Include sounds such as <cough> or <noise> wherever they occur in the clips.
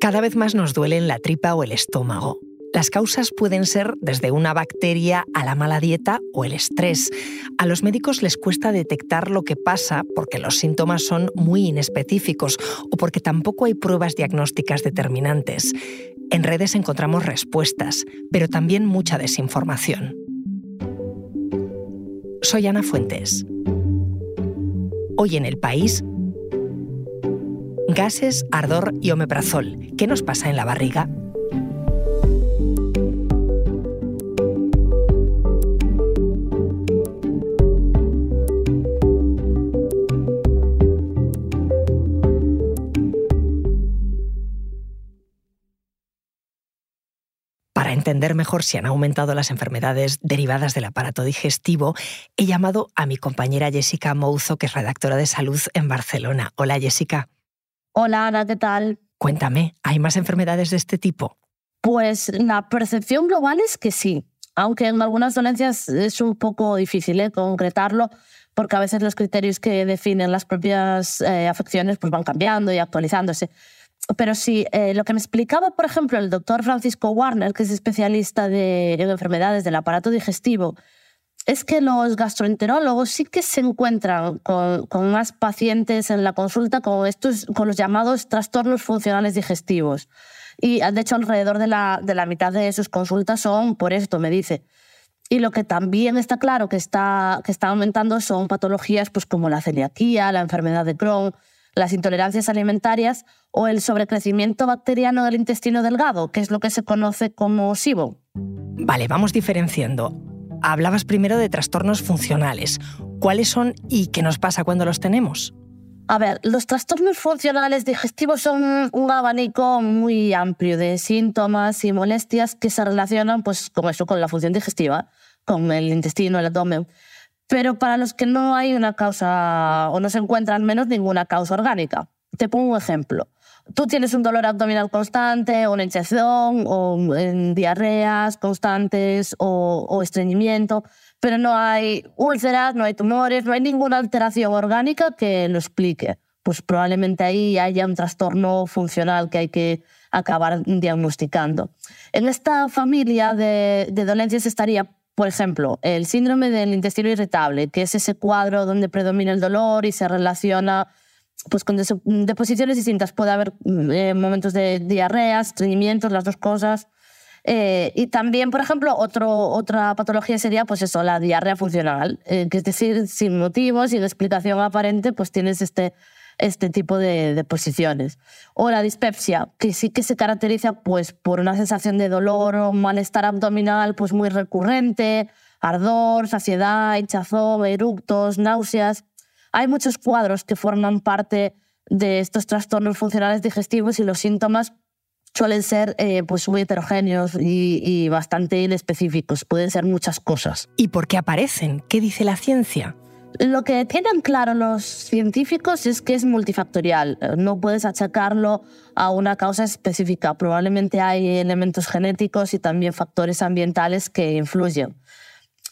Cada vez más nos duelen la tripa o el estómago. Las causas pueden ser desde una bacteria a la mala dieta o el estrés. A los médicos les cuesta detectar lo que pasa porque los síntomas son muy inespecíficos o porque tampoco hay pruebas diagnósticas determinantes. En redes encontramos respuestas, pero también mucha desinformación. Soy Ana Fuentes. Hoy en el país, gases, ardor y omeprazol. ¿Qué nos pasa en la barriga? entender mejor si han aumentado las enfermedades derivadas del aparato digestivo, he llamado a mi compañera Jessica Mouzo, que es redactora de salud en Barcelona. Hola Jessica. Hola Ana, ¿qué tal? Cuéntame, ¿hay más enfermedades de este tipo? Pues la percepción global es que sí, aunque en algunas dolencias es un poco difícil ¿eh? concretarlo, porque a veces los criterios que definen las propias eh, afecciones pues van cambiando y actualizándose pero sí, eh, lo que me explicaba, por ejemplo, el doctor Francisco Warner, que es especialista de, en enfermedades del aparato digestivo, es que los gastroenterólogos sí que se encuentran con, más pacientes en la consulta con, estos, con los llamados trastornos funcionales digestivos. Y de hecho, alrededor de la, de la mitad de sus consultas son por esto, me dice. Y lo que también está claro que está, que está aumentando son patologías pues, como la celiaquía, la enfermedad de Crohn, las intolerancias alimentarias o el sobrecrecimiento bacteriano del intestino delgado, que es lo que se conoce como SIBO. Vale, vamos diferenciando. Hablabas primero de trastornos funcionales. ¿Cuáles son y qué nos pasa cuando los tenemos? A ver, los trastornos funcionales digestivos son un abanico muy amplio de síntomas y molestias que se relacionan pues, con eso, con la función digestiva, con el intestino, el abdomen pero para los que no hay una causa o no se encuentra al menos ninguna causa orgánica. Te pongo un ejemplo. Tú tienes un dolor abdominal constante, o una hinchazón, o en diarreas constantes, o, o estreñimiento, pero no hay úlceras, no hay tumores, no hay ninguna alteración orgánica que lo explique. Pues probablemente ahí haya un trastorno funcional que hay que acabar diagnosticando. En esta familia de, de dolencias estaría por ejemplo, el síndrome del intestino irritable, que es ese cuadro donde predomina el dolor y se relaciona pues, con deposiciones distintas. Puede haber eh, momentos de diarrea, estreñimientos, las dos cosas. Eh, y también, por ejemplo, otro, otra patología sería pues eso, la diarrea funcional, eh, que es decir, sin motivo, sin explicación aparente, pues tienes este este tipo de, posiciones. O la dispepsia, que sí que se caracteriza pues, por una sensación de dolor o malestar abdominal pues, muy recurrente, ardor, saciedad, hinchazón, eructos, náuseas. Hay muchos cuadros que forman parte de estos trastornos funcionales digestivos y los síntomas suelen ser eh, pues muy heterogéneos y, y, bastante inespecíficos. Pueden ser muchas cosas. ¿Y por qué aparecen? ¿Qué dice la ciencia? Lo que tienen claro los científicos es que es multifactorial. No puedes achacarlo a una causa específica. Probablemente hay elementos genéticos y también factores ambientales que influyen.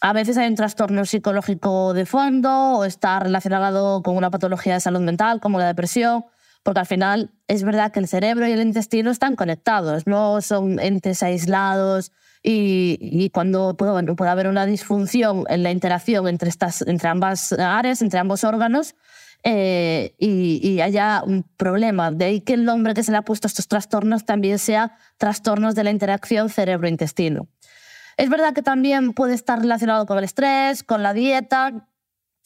A veces hay un trastorno psicológico de fondo o está relacionado con una patología de salud mental como la depresión, porque al final es verdad que el cerebro y el intestino están conectados, no son entes aislados y, cuando puede, haber una disfunción en la interacción entre, estas, entre ambas áreas, entre ambos órganos, eh, y, haya un problema. De ahí que el nombre que se le ha puesto a estos trastornos también sea trastornos de la interacción cerebro-intestino. Es verdad que también puede estar relacionado con el estrés, con la dieta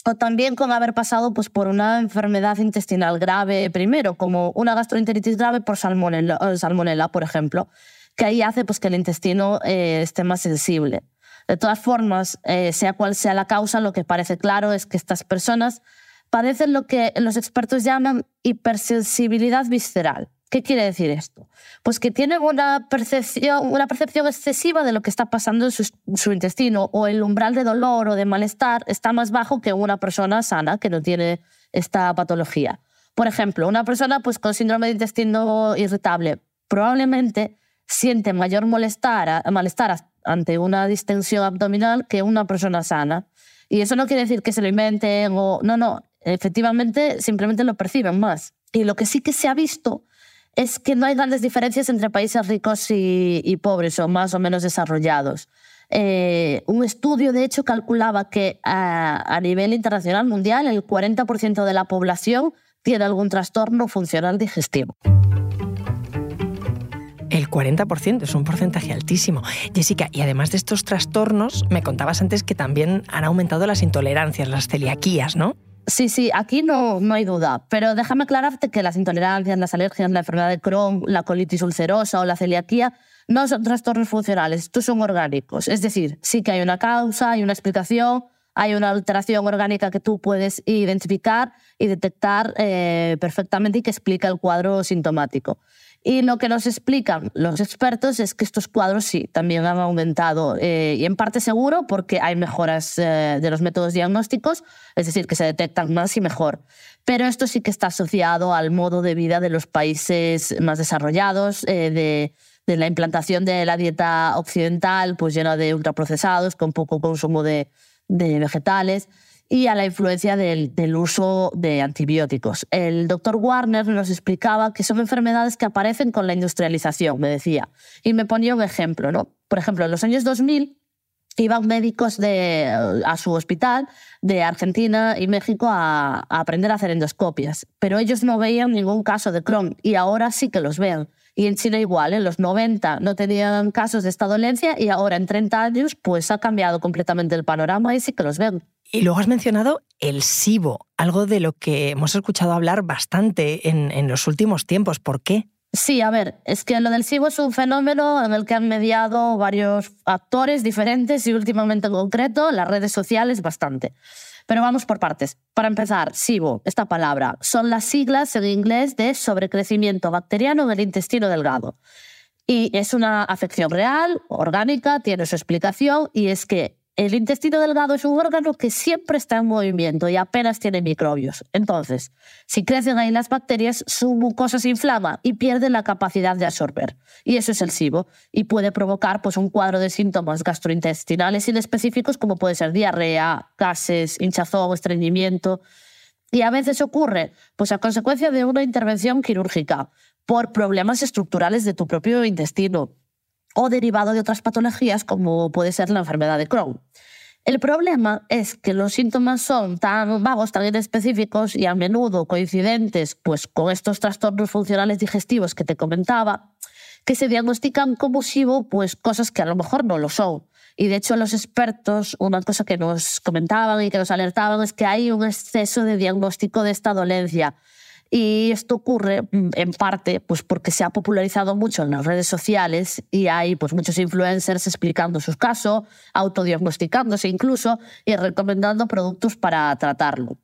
o también con haber pasado pues, por una enfermedad intestinal grave primero, como una gastroenteritis grave por salmonella, salmonella por ejemplo que ahí hace pues, que el intestino eh, esté más sensible. De todas formas, eh, sea cual sea la causa, lo que parece claro es que estas personas padecen lo que los expertos llaman hipersensibilidad visceral. ¿Qué quiere decir esto? Pues que tienen una percepción, una percepción excesiva de lo que está pasando en su, su, intestino o el umbral de dolor o de malestar está más bajo que una persona sana que no tiene esta patología. Por ejemplo, una persona pues, con síndrome de intestino irritable probablemente siente mayor malestar, malestar ante una distensión abdominal que una persona sana. Y eso no quiere decir que se lo inventen o no, no, efectivamente simplemente lo perciben más. Y lo que sí que se ha visto es que no hay grandes diferencias entre países ricos y, pobres o más o menos desarrollados. Eh, un estudio, de hecho, calculaba que a, a nivel internacional mundial el 40% de la población tiene algún trastorno funcional digestivo. El 40% es un porcentaje altísimo. Jessica, y además de estos trastornos, me contabas antes que también han aumentado las intolerancias, las celiaquías, ¿no? Sí, sí, aquí no, no hay duda, pero déjame aclararte que las intolerancias, las alergias, la enfermedad de Crohn, la colitis ulcerosa o la celiaquía no son trastornos funcionales, estos son orgánicos. Es decir, sí que hay una causa, hay una explicación, hay una alteración orgánica que tú puedes identificar y detectar eh, perfectamente y que explica el cuadro sintomático. Y lo que nos explican los expertos es que estos cuadros sí, también han aumentado eh, y en parte seguro porque hay mejoras eh, de los métodos diagnósticos, es decir, que se detectan más y mejor. Pero esto sí que está asociado al modo de vida de los países más desarrollados, eh, de, de, la implantación de la dieta occidental, pues llena de ultraprocesados, con poco consumo de, de vegetales y a la influencia del, del, uso de antibióticos. El doctor Warner nos explicaba que son enfermedades que aparecen con la industrialización, me decía. Y me ponía un ejemplo, ¿no? Por ejemplo, en los años 2000 iban médicos de, a su hospital de Argentina y México a, a, aprender a hacer endoscopias, pero ellos no veían ningún caso de Crohn y ahora sí que los ven. Y en China igual, en los 90 no tenían casos de esta dolencia y ahora en 30 años pues ha cambiado completamente el panorama y sí que los ven. Y luego has mencionado el SIBO, algo de lo que hemos escuchado hablar bastante en, los últimos tiempos. ¿Por qué? Sí, a ver, es que lo del SIBO es un fenómeno en el que han mediado varios actores diferentes y últimamente en concreto las redes sociales bastante. Pero vamos por partes. Para empezar, SIBO, esta palabra, son las siglas en inglés de sobrecrecimiento bacteriano en el intestino delgado. Y es una afección real, orgánica, tiene su explicación y es que el intestino delgado es un órgano que siempre está en movimiento y apenas tiene microbios. Entonces, si crecen ahí las bacterias, su mucosa se inflama y pierde la capacidad de absorber. Y eso es el SIBO y puede provocar pues, un cuadro de síntomas gastrointestinales inespecíficos como puede ser diarrea, gases, hinchazón, estreñimiento. Y a veces ocurre pues, a consecuencia de una intervención quirúrgica por problemas estructurales de tu propio intestino o derivado de otras patologías como puede ser la enfermedad de Crohn. El problema es que los síntomas son tan vagos, tan inespecíficos y a menudo coincidentes pues, con estos trastornos funcionales digestivos que te comentaba, que se diagnostican como SIBO pues, cosas que a lo mejor no lo son. Y de hecho los expertos, una cosa que nos comentaban y que nos alertaban es que hay un exceso de diagnóstico de esta dolencia y esto ocurre mm, en parte pues, porque se ha popularizado mucho en las redes sociales y hay pues, muchos influencers explicando sus casos, autodiagnosticándose incluso y recomendando productos para tratarlo.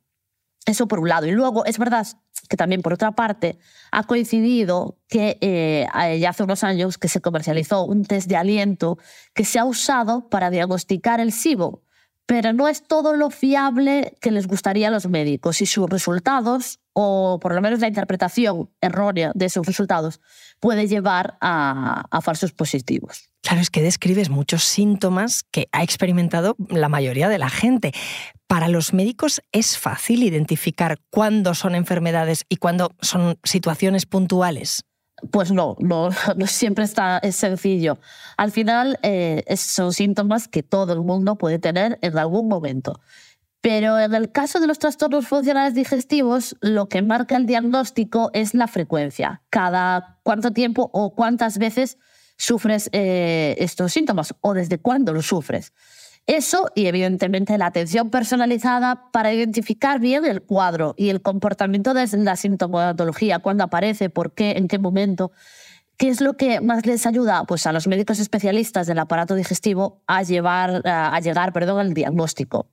Eso por un lado. Y luego es verdad que también por otra parte ha coincidido que eh, ya hace unos años que se comercializó un test de aliento que se ha usado para diagnosticar el SIBO, pero no es todo lo fiable que les gustaría a los médicos y sus resultados o por lo menos la interpretación errónea de esos resultados puede llevar a, a, falsos positivos. Claro, es que describes muchos síntomas que ha experimentado la mayoría de la gente. Para los médicos es fácil identificar cuándo son enfermedades y cuándo son situaciones puntuales. Pues no, no, <laughs> no siempre está, es sencillo. Al final eh, son síntomas que todo el mundo puede tener en algún momento. Pero en el caso de los trastornos funcionales digestivos, lo que marca el diagnóstico es la frecuencia. Cada cuánto tiempo o cuántas veces sufres eh, estos síntomas o desde cuándo los sufres. Eso y evidentemente la atención personalizada para identificar bien el cuadro y el comportamiento de la sintomatología, cuándo aparece, por qué, en qué momento. ¿Qué es lo que más les ayuda? Pues a los médicos especialistas del aparato digestivo a, llevar, a llegar perdón, al diagnóstico.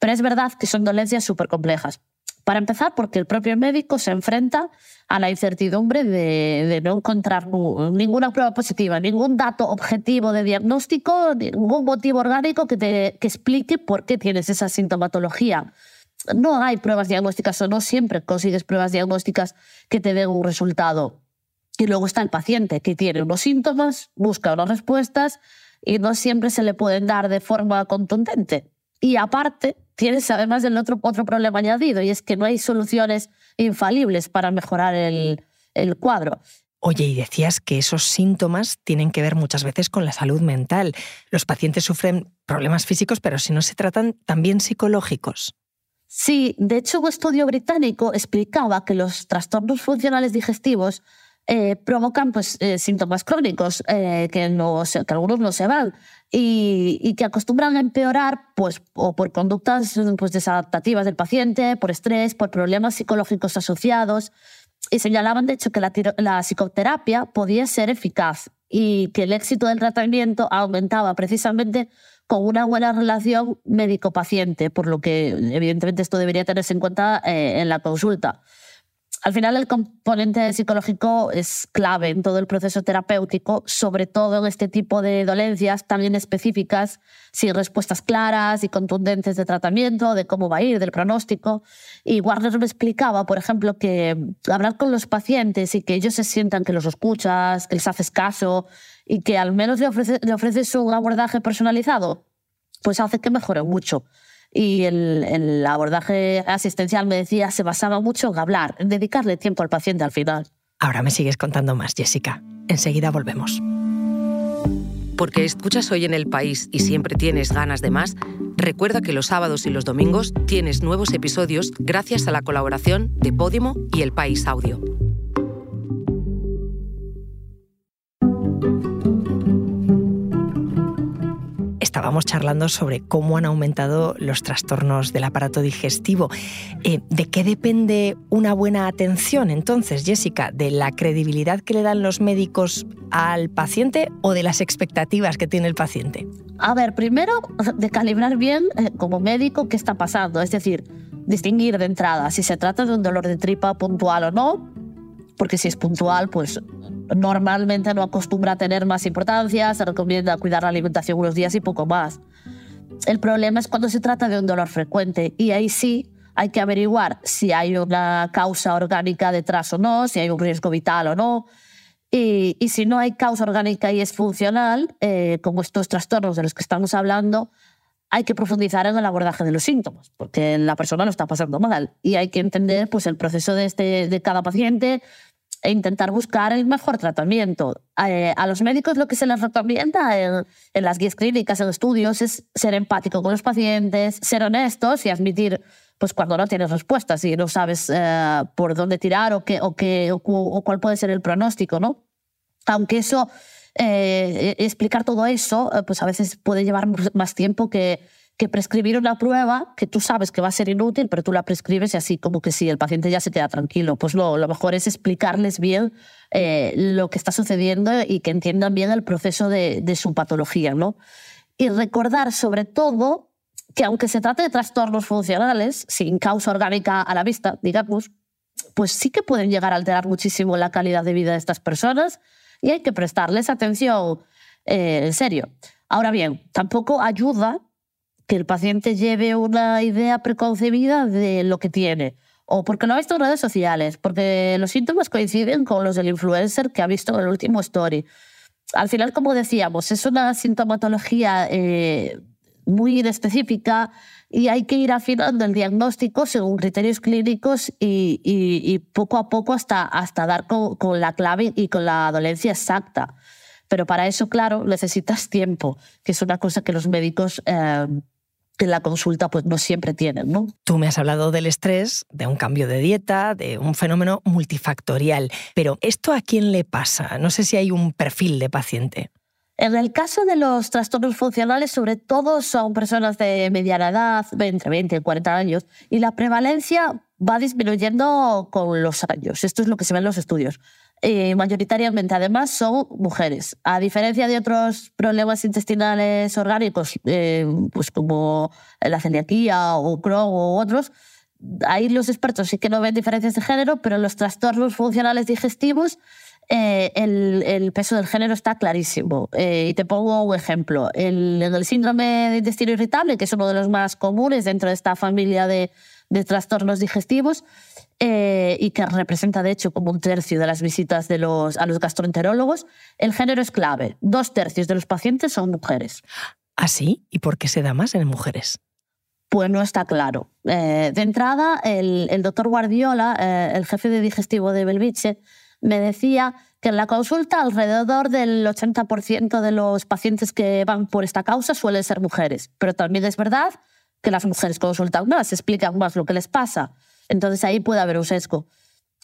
Pero es verdad que son dolencias súper complejas. Para empezar, porque el propio médico se enfrenta a la incertidumbre de, no encontrar ninguna prueba positiva, ningún dato objetivo de diagnóstico, ningún motivo orgánico que explique por qué tienes esa sintomatología. No hay pruebas diagnósticas o no siempre consigues pruebas diagnósticas que te den un resultado. Y luego está el paciente que tiene unos síntomas, busca unas respuestas y no siempre se le pueden dar de forma contundente. Y aparte, tienes además el otro, otro problema añadido, y es que no hay soluciones infalibles para mejorar el, el cuadro. Oye, y decías que esos síntomas tienen que ver muchas veces con la salud mental. Los pacientes sufren problemas físicos, pero si no se tratan también psicológicos. Sí, de hecho un estudio británico explicaba que los trastornos funcionales digestivos eh, provocan pues, eh, síntomas crónicos eh, que, no que algunos no se van y, que acostumbran a empeorar pues, o por conductas pues, desadaptativas del paciente, por estrés, por problemas psicológicos asociados. Y señalaban, de hecho, que la, la psicoterapia podía ser eficaz y que el éxito del tratamiento aumentaba precisamente con una buena relación médico-paciente, por lo que evidentemente esto debería tenerse en cuenta en la consulta al final el componente psicológico es clave en todo el proceso terapéutico, sobre todo en este tipo de dolencias también específicas, sin respuestas claras y contundentes de tratamiento, de cómo va a ir, del pronóstico. Y Warner me explicaba, por ejemplo, que hablar con los pacientes y que ellos se sientan que los escuchas, que les haces caso y que al menos le, le ofreces un abordaje personalizado, pues hace que mejore mucho y el, abordaje asistencial, me decía, se basaba mucho en hablar, en dedicarle tiempo al paciente al final. Ahora me sigues contando más, Jessica. Enseguida volvemos. Porque escuchas hoy en el país y siempre tienes ganas de más, recuerda que los sábados y los domingos tienes nuevos episodios gracias a la colaboración de Podimo y El País Audio. Estábamos charlando sobre cómo han aumentado los trastornos del aparato digestivo. Eh, ¿De qué depende una buena atención entonces, Jessica? ¿De la credibilidad que le dan los médicos al paciente o de las expectativas que tiene el paciente? A ver, primero, de calibrar bien eh, como médico qué está pasando, es decir, distinguir de entrada si se trata de un dolor de tripa puntual o no, porque si es puntual, pues normalmente no acostumbra a tener más importancia, se recomienda cuidar la alimentación unos días y poco más. El problema es cuando se trata de un dolor frecuente y ahí sí hay que averiguar si hay una causa orgánica detrás o no, si hay un riesgo vital o no. Y, si no hay causa orgánica y es funcional, eh, como estos trastornos de los que estamos hablando, hay que profundizar en el abordaje de los síntomas, porque la persona lo está pasando mal y hay que entender pues, el proceso de, este, de cada paciente, e intentar buscar el mejor tratamiento. Eh, a los médicos lo que se les recomienda en, las guías clínicas, en estudios, es ser empático con los pacientes, ser honestos y admitir pues cuando no tienes respuestas y no sabes eh, por dónde tirar o, qué, o, qué, o, cuál puede ser el pronóstico, ¿no? Aunque eso, eh, explicar todo eso, pues a veces puede llevar más tiempo que, que prescribir una prueba que tú sabes que va a ser inútil, pero tú la prescribes y así como que sí, el paciente ya se queda tranquilo. Pues lo, lo mejor es explicarles bien eh, lo que está sucediendo y que entiendan bien el proceso de, de su patología. ¿no? Y recordar sobre todo que aunque se trate de trastornos funcionales, sin causa orgánica a la vista, digamos, pues sí que pueden llegar a alterar muchísimo la calidad de vida de estas personas y hay que prestarles atención eh, en serio. Ahora bien, tampoco ayuda que el paciente lleve una idea preconcebida de lo que tiene. O porque lo ha visto en redes sociales, porque los síntomas coinciden con los del influencer que ha visto en el último story. Al final, como decíamos, es una sintomatología eh, muy específica y hay que ir afinando el diagnóstico según criterios clínicos y, poco a poco hasta, hasta dar con, la clave y con la dolencia exacta. Pero para eso, claro, necesitas tiempo, que es una cosa que los médicos eh, que la consulta pues no siempre tienen. ¿no? Tú me has hablado del estrés, de un cambio de dieta, de un fenómeno multifactorial, pero ¿esto a quién le pasa? No sé si hay un perfil de paciente. En el caso de los trastornos funcionales, sobre todo son personas de mediana edad, entre 20 y 40 años, y la prevalencia va disminuyendo con los años. Esto es lo que se ve en los estudios. Eh, mayoritariamente además son mujeres. A diferencia de otros problemas intestinales orgánicos, eh, pues como la celiaquía o Crohn u otros, ahí los expertos sí que no ven diferencias de género, pero en los trastornos funcionales digestivos eh, el, peso del género está clarísimo. y te pongo un ejemplo. El, el síndrome de intestino irritable, que es uno de los más comunes dentro de esta familia de, de trastornos digestivos, eh, y que representa de hecho como un tercio de las visitas de los, a los gastroenterólogos, el género es clave. Dos tercios de los pacientes son mujeres. ¿Ah, sí? ¿Y por qué se da más en mujeres? Pues no está claro. Eh, de entrada, el, doctor Guardiola, eh, el jefe de digestivo de Belviche, me decía que en la consulta alrededor del 80% de los pacientes que van por esta causa suelen ser mujeres, pero también es verdad que las mujeres consultan más, explican más lo que les pasa. Entonces ahí puede haber un sesgo.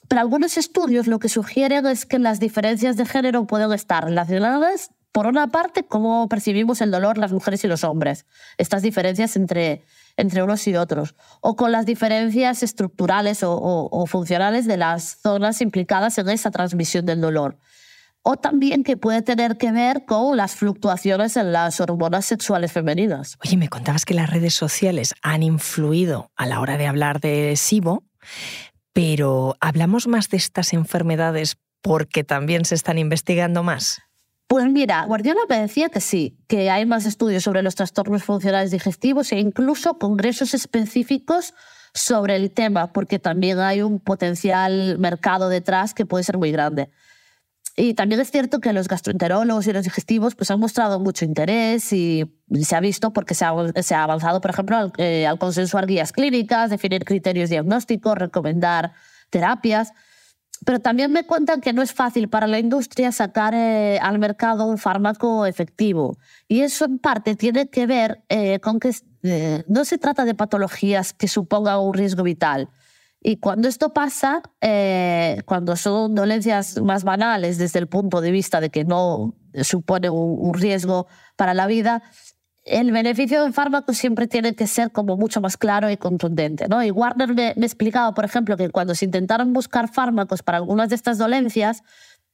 Pero algunos estudios lo que sugieren es que las diferencias de género pueden estar relacionadas, por una parte, cómo percibimos el dolor las mujeres y los hombres, estas diferencias entre, entre unos y otros, o con las diferencias estructurales o, o funcionales de las zonas implicadas en esa transmisión del dolor o también que puede tener que ver con las fluctuaciones en las hormonas sexuales femeninas. Oye, me contabas que las redes sociales han influido a la hora de hablar de SIBO, pero ¿hablamos más de estas enfermedades porque también se están investigando más? Pues mira, Guardiola me decía que sí, que hay más estudios sobre los trastornos funcionales digestivos e incluso congresos específicos sobre el tema, porque también hay un potencial mercado detrás que puede ser muy grande. Y también es cierto que los gastroenterólogos y los digestivos pues, han mostrado mucho interés y se ha visto porque se ha, se ha avanzado, por ejemplo, al, eh, al, consensuar guías clínicas, definir criterios diagnósticos, recomendar terapias. Pero también me cuentan que no es fácil para la industria sacar eh, al mercado un fármaco efectivo. Y eso en parte tiene que ver eh, con que eh, no se trata de patologías que supongan un riesgo vital, y cuando esto pasa, eh, cuando son dolencias más banales desde el punto de vista de que no supone un, riesgo para la vida, el beneficio del fármaco siempre tiene que ser como mucho más claro y contundente. ¿no? Y Warner me, me explicaba, por ejemplo, que cuando se intentaron buscar fármacos para algunas de estas dolencias,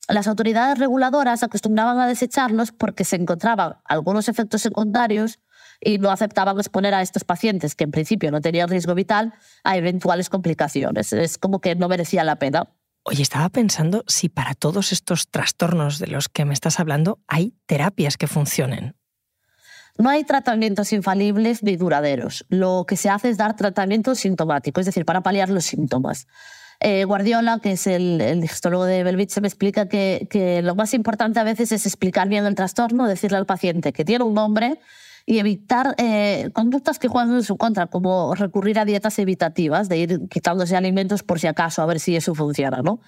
las autoridades reguladoras acostumbraban a desecharlos porque se encontraban algunos efectos secundarios y no aceptaban exponer a estos pacientes, que en principio no tenían riesgo vital, a eventuales complicaciones. Es como que no merecía la pena. Oye, estaba pensando si para todos estos trastornos de los que me estás hablando hay terapias que funcionen. No hay tratamientos infalibles ni duraderos. Lo que se hace es dar tratamiento sintomático, es decir, para paliar los síntomas. Eh, Guardiola, que es el, el digestólogo de Belvitge, me explica que, que, lo más importante a veces es explicar bien el trastorno, decirle al paciente que tiene un nombre y evitar eh, conductas que juegan en su contra, como recurrir a dietas evitativas, de ir quitándose alimentos por si acaso, a ver si eso funciona. ¿no?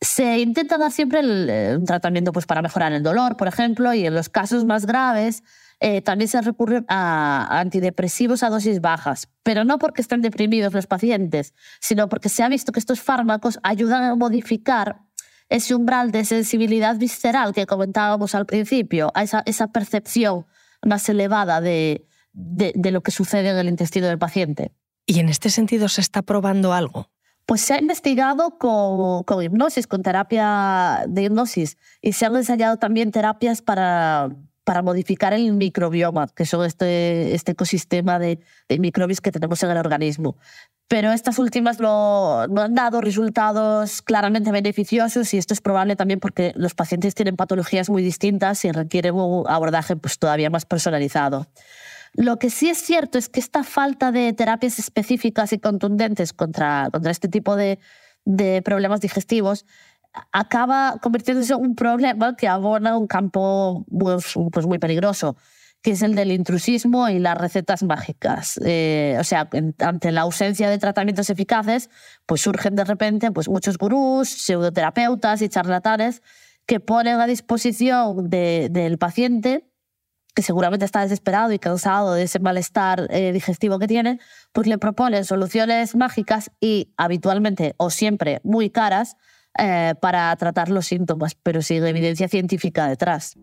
Se intenta dar siempre el, eh, un tratamiento pues, para mejorar el dolor, por ejemplo, y en los casos más graves eh, también se recurre a antidepresivos a dosis bajas, pero no porque estén deprimidos los pacientes, sino porque se ha visto que estos fármacos ayudan a modificar ese umbral de sensibilidad visceral que comentábamos al principio, a esa, esa percepción más elevada de, de, lo que sucede en el intestino del paciente. ¿Y en este sentido se está probando algo? Pues se ha investigado con, con, hipnosis, con terapia de hipnosis, y se han ensayado también terapias para, para modificar el microbioma, que son este, este ecosistema de, de, microbios que tenemos en el organismo. Pero estas últimas no, no, han dado resultados claramente beneficiosos y esto es probable también porque los pacientes tienen patologías muy distintas y requieren un abordaje pues, todavía más personalizado. Lo que sí es cierto es que esta falta de terapias específicas y contundentes contra, contra este tipo de, de problemas digestivos acaba convirtiéndose en un problema que abona un campo pues, pues, muy peligroso, que es el del intrusismo y las recetas mágicas. Eh, o sea, ante la ausencia de tratamientos eficaces, pues surgen de repente pues, muchos gurús, pseudoterapeutas y charlatanes que ponen a disposición de, del paciente que seguramente está desesperado y cansado de ese malestar eh, digestivo que tiene, pues le proponen soluciones mágicas y habitualmente o siempre muy caras eh, para tratar los síntomas, pero sin evidencia científica detrás.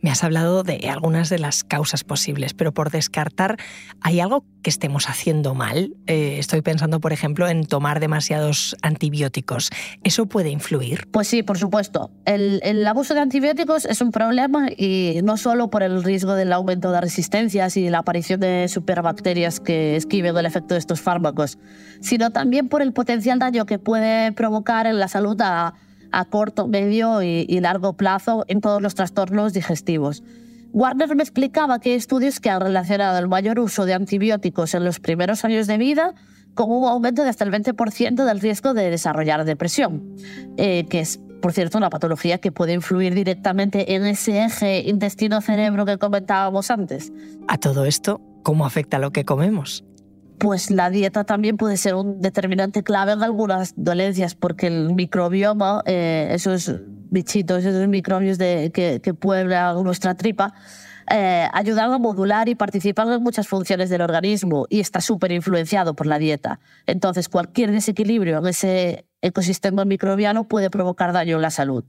Me has hablado de algunas de las causas posibles, pero por descartar, ¿hay algo que estemos haciendo mal? Eh, estoy pensando, por ejemplo, en tomar demasiados antibióticos. ¿Eso puede influir? Pues sí, por supuesto. El, el, abuso de antibióticos es un problema y no solo por el riesgo del aumento de resistencias y la aparición de superbacterias que esquiven el efecto de estos fármacos, sino también por el potencial daño que puede provocar en la salud a a corto, medio y, largo plazo en todos los trastornos digestivos. Warner me explicaba que hay estudios que han relacionado el mayor uso de antibióticos en los primeros años de vida con un aumento de hasta el 20% del riesgo de desarrollar depresión, eh, que es, por cierto, una patología que puede influir directamente en ese eje intestino-cerebro que comentábamos antes. A todo esto, ¿cómo afecta lo que comemos? Pues la dieta también puede ser un determinante clave en algunas dolencias, porque el microbioma, eh, esos bichitos, esos microbios que, que pueblan nuestra tripa, eh, ayudan a modular y participan en muchas funciones del organismo y está súper influenciado por la dieta. Entonces, cualquier desequilibrio en ese ecosistema microbiano puede provocar daño en la salud.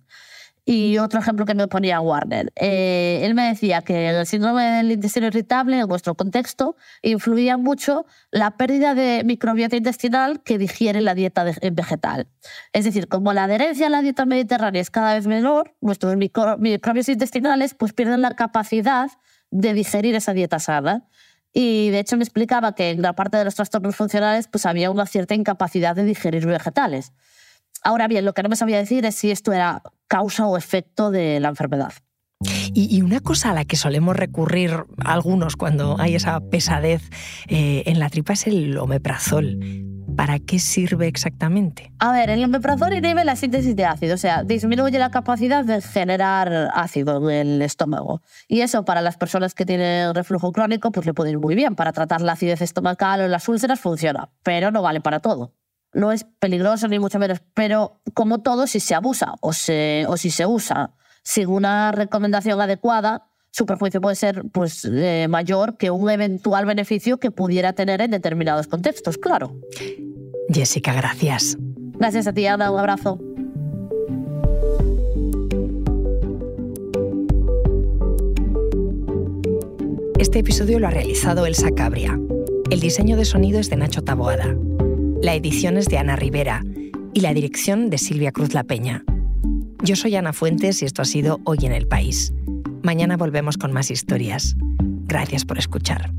Y otro ejemplo que me ponía Warner, eh, él me decía que el síndrome del intestino irritable, en nuestro contexto, influía mucho la pérdida de microbiota intestinal que digiere la dieta vegetal. Es decir, como la adherencia a la dieta mediterránea es cada vez menor, nuestros microbios intestinales pues pierden la capacidad de digerir esa dieta sana. Y de hecho me explicaba que en la parte de los trastornos funcionales pues había una cierta incapacidad de digerir vegetales. Ahora bien, lo que no me sabía decir es si esto era causa o efecto de la enfermedad. Y, una cosa a la que solemos recurrir algunos cuando hay esa pesadez eh, en la tripa es el omeprazol. ¿Para qué sirve exactamente? A ver, el omeprazol inhibe la síntesis de ácido, o sea, disminuye la capacidad de generar ácido en el estómago. Y eso para las personas que tienen reflujo crónico, pues le puede ir muy bien. Para tratar la acidez estomacal o las úlceras funciona, pero no vale para todo no es peligroso ni mucho menos, pero como todo, si se abusa o, se, o si se usa sin una recomendación adecuada, su perjuicio puede ser pues, eh, mayor que un eventual beneficio que pudiera tener en determinados contextos, claro. Jessica, gracias. Gracias a ti, Ana. Un abrazo. Este episodio lo ha realizado Elsa Cabria. El diseño de sonido es de Nacho Taboada. La edición es de Ana Rivera y la dirección de Silvia Cruz La Peña. Yo soy Ana Fuentes y esto ha sido Hoy en el País. Mañana volvemos con más historias. Gracias por escuchar.